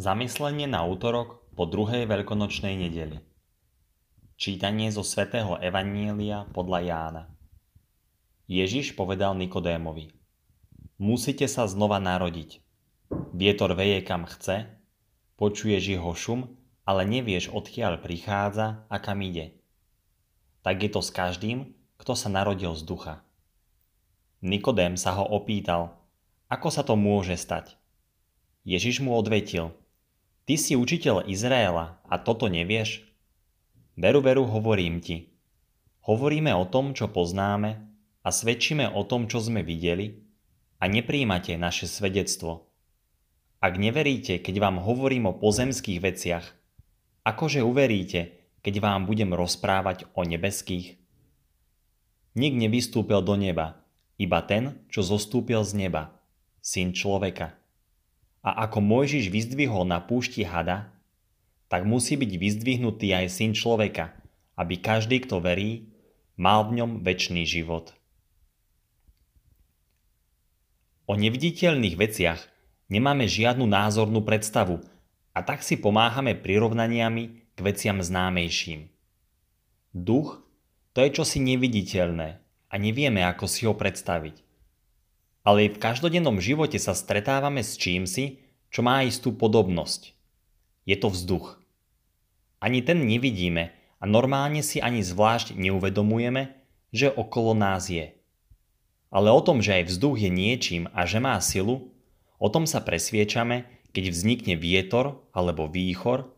Zamyslenie na útorok po druhej veľkonočnej nedeli. Čítanie zo svätého Evanielia podľa Jána. Ježiš povedal Nikodémovi. Musíte sa znova narodiť. Vietor veje kam chce, počuješ jeho šum, ale nevieš odkiaľ prichádza a kam ide. Tak je to s každým, kto sa narodil z ducha. Nikodém sa ho opýtal, ako sa to môže stať. Ježiš mu odvetil – Ty si učiteľ Izraela a toto nevieš? Veru, veru, hovorím ti. Hovoríme o tom, čo poznáme a svedčíme o tom, čo sme videli a nepríjmate naše svedectvo. Ak neveríte, keď vám hovorím o pozemských veciach, akože uveríte, keď vám budem rozprávať o nebeských? Nik nevystúpil do neba, iba ten, čo zostúpil z neba, syn človeka. A ako Mojžiš vyzdvihol na púšti hada, tak musí byť vyzdvihnutý aj syn človeka, aby každý, kto verí, mal v ňom väčší život. O neviditeľných veciach nemáme žiadnu názornú predstavu a tak si pomáhame prirovnaniami k veciam známejším. Duch to je čosi neviditeľné a nevieme, ako si ho predstaviť ale v každodennom živote sa stretávame s čímsi, čo má istú podobnosť. Je to vzduch. Ani ten nevidíme a normálne si ani zvlášť neuvedomujeme, že okolo nás je. Ale o tom, že aj vzduch je niečím a že má silu, o tom sa presviečame, keď vznikne vietor alebo výchor,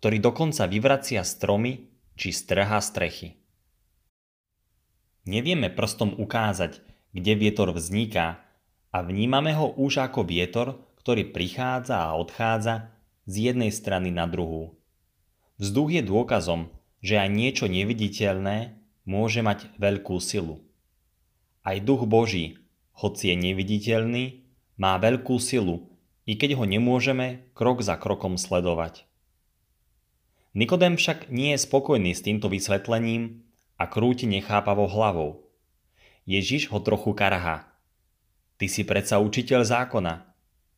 ktorý dokonca vyvracia stromy či strhá strechy. Nevieme prstom ukázať, kde vietor vzniká a vnímame ho už ako vietor, ktorý prichádza a odchádza z jednej strany na druhú. Vzduch je dôkazom, že aj niečo neviditeľné môže mať veľkú silu. Aj duch Boží, hoci je neviditeľný, má veľkú silu, i keď ho nemôžeme krok za krokom sledovať. Nikodem však nie je spokojný s týmto vysvetlením a krúti nechápavou hlavou. Ježiš ho trochu karhá. Ty si predsa učiteľ zákona.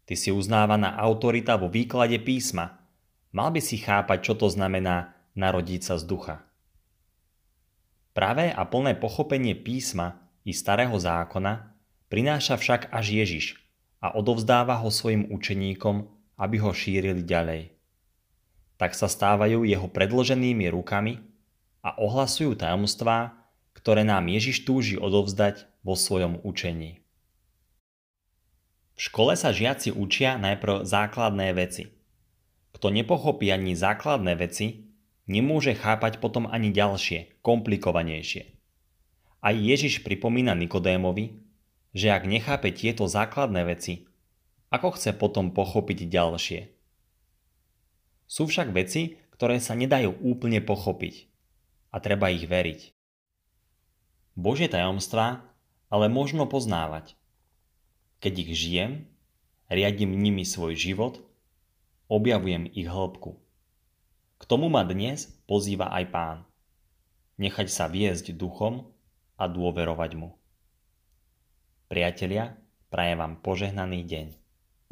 Ty si uznávaná autorita vo výklade písma. Mal by si chápať, čo to znamená narodiť sa z ducha. Pravé a plné pochopenie písma i starého zákona prináša však až Ježiš a odovzdáva ho svojim učeníkom, aby ho šírili ďalej. Tak sa stávajú jeho predloženými rukami a ohlasujú tajomstvá, ktoré nám Ježiš túži odovzdať vo svojom učení. V škole sa žiaci učia najprv základné veci. Kto nepochopí ani základné veci, nemôže chápať potom ani ďalšie, komplikovanejšie. Aj Ježiš pripomína Nikodémovi, že ak nechápe tieto základné veci, ako chce potom pochopiť ďalšie. Sú však veci, ktoré sa nedajú úplne pochopiť a treba ich veriť. Božie tajomstvá ale možno poznávať. Keď ich žijem, riadím nimi svoj život, objavujem ich hĺbku. K tomu ma dnes pozýva aj pán. Nechať sa viesť duchom a dôverovať mu. Priatelia, prajem vám požehnaný deň.